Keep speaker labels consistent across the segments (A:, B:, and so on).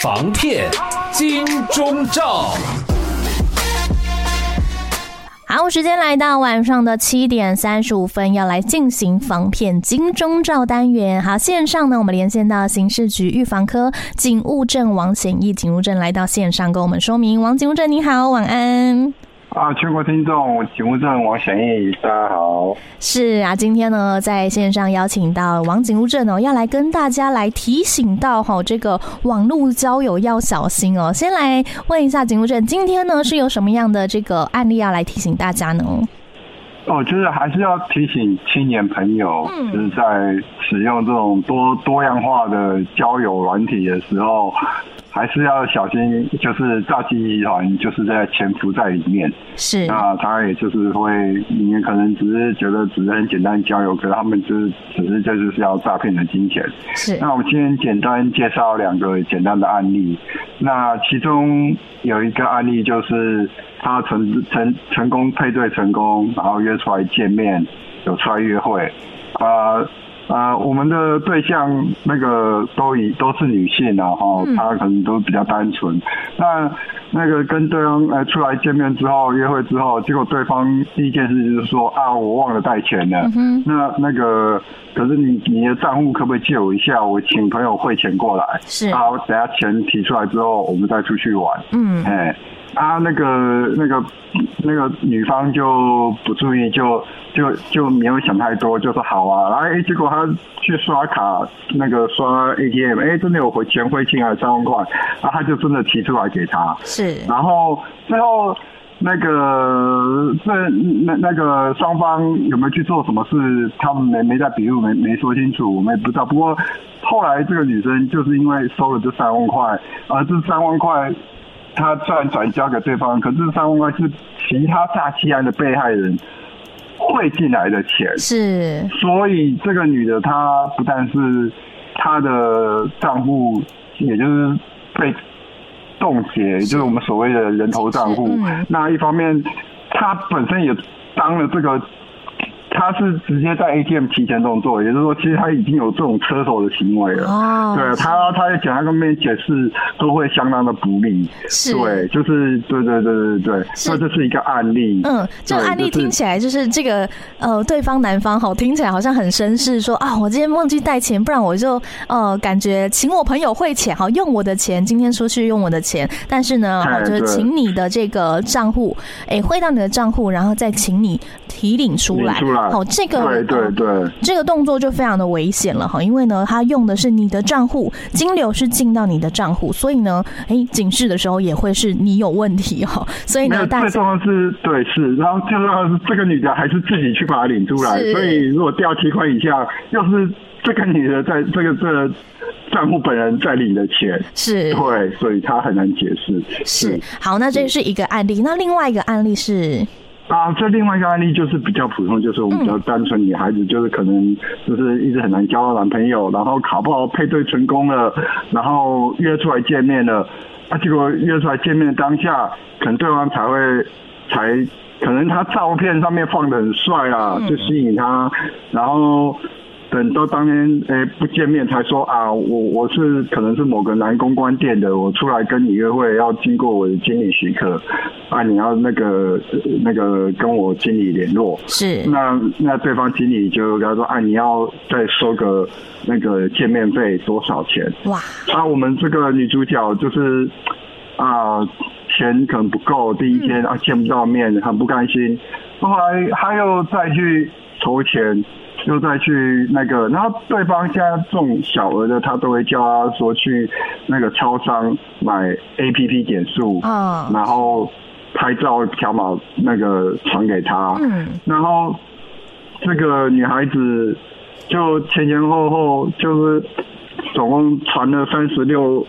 A: 防骗金钟罩。
B: 好，时间来到晚上的七点三十五分，要来进行防骗金钟罩单元。好，线上呢，我们连线到刑事局预防科警务证王显义警务证来到线上跟我们说明。王警务证你好，晚安。
C: 啊，全国听众，警务正王显义，大家好。
B: 是啊，今天呢，在线上邀请到王警务正哦，要来跟大家来提醒到哈，这个网络交友要小心哦。先来问一下警务正，今天呢是有什么样的这个案例要来提醒大家呢？
C: 哦，就是还是要提醒青年朋友，嗯、就是在使用这种多多样化的交友软体的时候。还是要小心，就是诈欺集团就是在潜伏在里面。
B: 是，
C: 那他也就是会，你可能只是觉得只是很简单交友，可是他们就是只是这就是要诈骗的金钱。
B: 是，
C: 那我们今天简单介绍两个简单的案例。那其中有一个案例就是他成成成功配对成功，然后约出来见面，有出来约会，啊、呃。啊、呃，我们的对象那个都以都是女性，然后她可能都比较单纯。嗯、那那个跟对方呃出来见面之后，约会之后，结果对方第一件事就是说啊，我忘了带钱了。嗯、那那个可是你你的账户可不可以借我一下？我请朋友汇钱过来。
B: 是。
C: 好，等下钱提出来之后，我们再出去玩。
B: 嗯。哎。
C: 啊，那个那个那个女方就不注意，就就就没有想太多，就说好啊。然后哎，结果他去刷卡，那个刷 ATM，哎，真的有回钱汇进来三万块，然后他就真的提出来给他。
B: 是。
C: 然后最后那个那那那个双方有没有去做什么事？他们没没在笔录，没没说清楚，我们也不知道。不过后来这个女生就是因为收了这三万块，而这三万块。他转转交给对方，可是三万块是其他诈欺案的被害人汇进来的钱，
B: 是，
C: 所以这个女的她不但是她的账户，也就是被冻结，就是我们所谓的人头账户。嗯、那一方面，她本身也当了这个。他是直接在 ATM 提前动作，也就是说，其实他已经有这种车手的行为了。哦，对他，他在检察官面解释都会相当的不利。是，对，就是对对对对对，那这是一个案例。
B: 嗯，这个案例听起来就是这个呃，对方男方好听起来好像很绅士，说啊，我今天忘记带钱，不然我就呃，感觉请我朋友汇钱，好用我的钱，今天出去用我的钱，但是呢，好就是请你的这个账户，哎，汇到你的账户，然后再请你提领出来。出来。好，这个
C: 对对对，
B: 这个动作就非常的危险了哈，因为呢，他用的是你的账户，金流是进到你的账户，所以呢，哎，警示的时候也会是你有问题哈，所以呢，
C: 最重要是对是，然后最重要是这个女的还是自己去把它领出来，所以如果掉七块以下，要是这个女的在这个这个账户本人在领的钱，
B: 是。
C: 对，所以她很难解释。
B: 是。好，那这是一个案例，那另外一个案例是。
C: 啊，这另外一个案例就是比较普通，就是我们比较单纯女孩子，就是可能就是一直很难交到男朋友，然后考不好配对成功了，然后约出来见面了，啊，结果约出来见面当下，可能对方才会才可能他照片上面放的很帅啊，就吸引他，然后。等到当天诶、欸、不见面才说啊，我我是可能是某个男公关店的，我出来跟你约会要经过我的经理许可，啊，你要那个那个跟我经理联络。
B: 是。那
C: 那对方经理就跟他说啊，你要再收个那个见面费多少钱？哇。啊，我们这个女主角就是啊，钱可能不够，第一天啊见不到面，很不甘心，后来他又再去筹钱。又再去那个，然后对方现在这种小额的，他都会叫他说去那个超商买 APP 点数，嗯，然后拍照条码那个传给他，嗯，然后这个女孩子就前前后后就是。总共传了三十六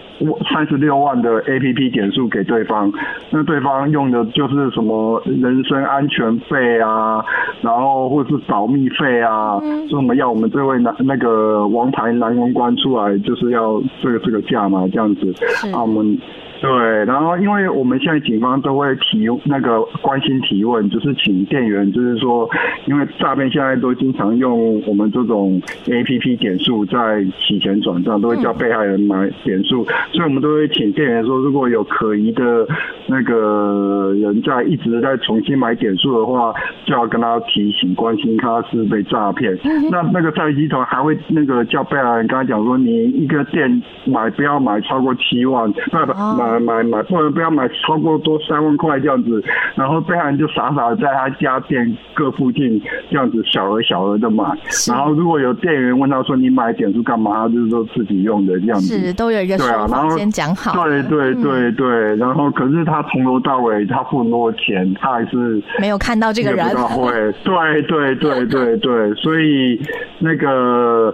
C: 三十六万的 APP 点数给对方，那对方用的就是什么人身安全费啊，然后或者是保密费啊，说什么要我们这位男那个王牌男公关出来，就是要这个这个价嘛，这样子，啊，我们对，然后因为我们现在警方都会提那个关心提问，就是请店员，就是说，因为诈骗现在都经常用我们这种 APP 点数在洗钱转账，都会叫被害人买点数，所以我们都会请店员说，如果有可疑的那个人在一直在重新买点数的话，就要跟他提醒，关心他是被诈骗。那那个诈骗集团还会那个叫被害人跟他讲说，你一个店买不要买超过七万，不不买。买买买，不能不要买超过多三万块这样子，然后被害人就傻傻在他家店各附近这样子小额小额的买，然后如果有店员问他说，你买点数干嘛，他就是说自己用的这样子，
B: 都有一个说法先讲好，
C: 对对对对，然后可是他从头到尾他付那么多钱，他还是
B: 没有看到这个人，
C: 会，对对对对对，所以那个。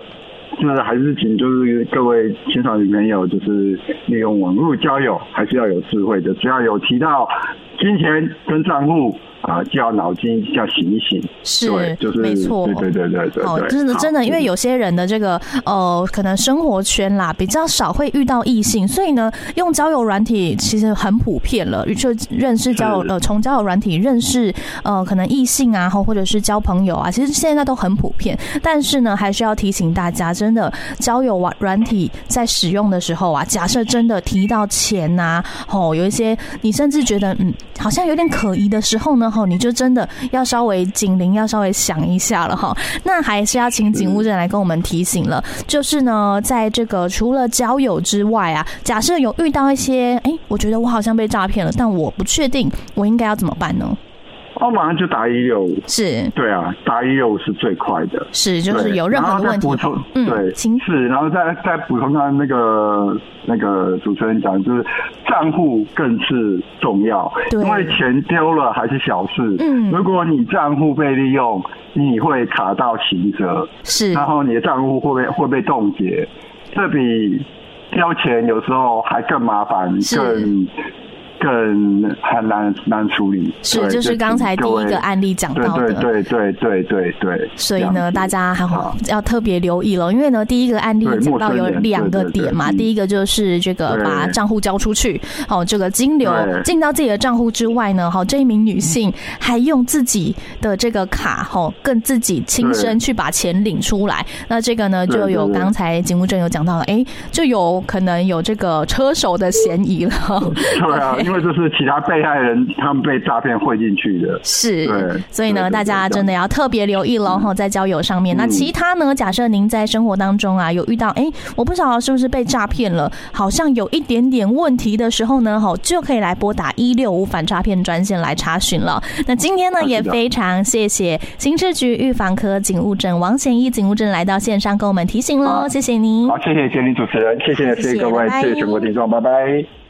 C: 那还是请就是各位青少年朋友，就是利用网络交友，还是要有智慧的，只要有提到金钱跟账户。啊，就要脑筋要醒一醒，
B: 是，
C: 就是
B: 没错，
C: 对对对对对。
B: 哦，真的真的，因为有些人的这个呃，可能生活圈啦比较少会遇到异性，所以呢，用交友软体其实很普遍了，就认识交友呃，从交友软体认识呃，可能异性啊，或或者是交朋友啊，其实现在都很普遍。但是呢，还是要提醒大家，真的交友软软体在使用的时候啊，假设真的提到钱呐，哦，有一些你甚至觉得嗯，好像有点可疑的时候呢。哈你就真的要稍微警铃，要稍微响一下了哈。那还是要请警务人来跟我们提醒了，就是呢，在这个除了交友之外啊，假设有遇到一些，哎，我觉得我好像被诈骗了，但我不确定我应该要怎么办呢？
C: 我马上就打一六五，
B: 是，
C: 对啊，打一六五是最快的，
B: 是，就是有任何的
C: 问题，嗯，对，是，然后再再补充刚那个那个主持人讲，就是账户更是重要，因为钱丢了还是小事，嗯，如果你账户被利用，你会卡到刑责，是，然后你的账户会被会被冻结，这比丢钱有时候还更麻烦，更。更很难难处理，
B: 是就是刚才第一个案例讲到的，
C: 对对对对对对。
B: 所以呢，大家还好要特别留意了，因为呢，第一个案例讲到有两个点嘛，第一个就是这个把账户交出去，哦，这个金流进到自己的账户之外呢，哈，这一名女性还用自己的这个卡，哈，更自己亲身去把钱领出来，那这个呢，就有刚才警务证有讲到了，哎，就有可能有这个车手的嫌疑了，
C: 对啊。因为这是其他被害人他们被诈骗汇进去的，
B: 是，所以呢，大家真的要特别留意喽，在交友上面。那其他呢？假设您在生活当中啊，有遇到哎，我不晓得是不是被诈骗了，好像有一点点问题的时候呢，吼，就可以来拨打一六五反诈骗专线来查询了。那今天呢，也非常谢谢刑事局预防科警务证王贤一警务证来到线上跟我们提醒喽，谢谢您。
C: 好，谢谢杰林主持人，谢谢谢谢各位，谢谢全国听众，拜拜。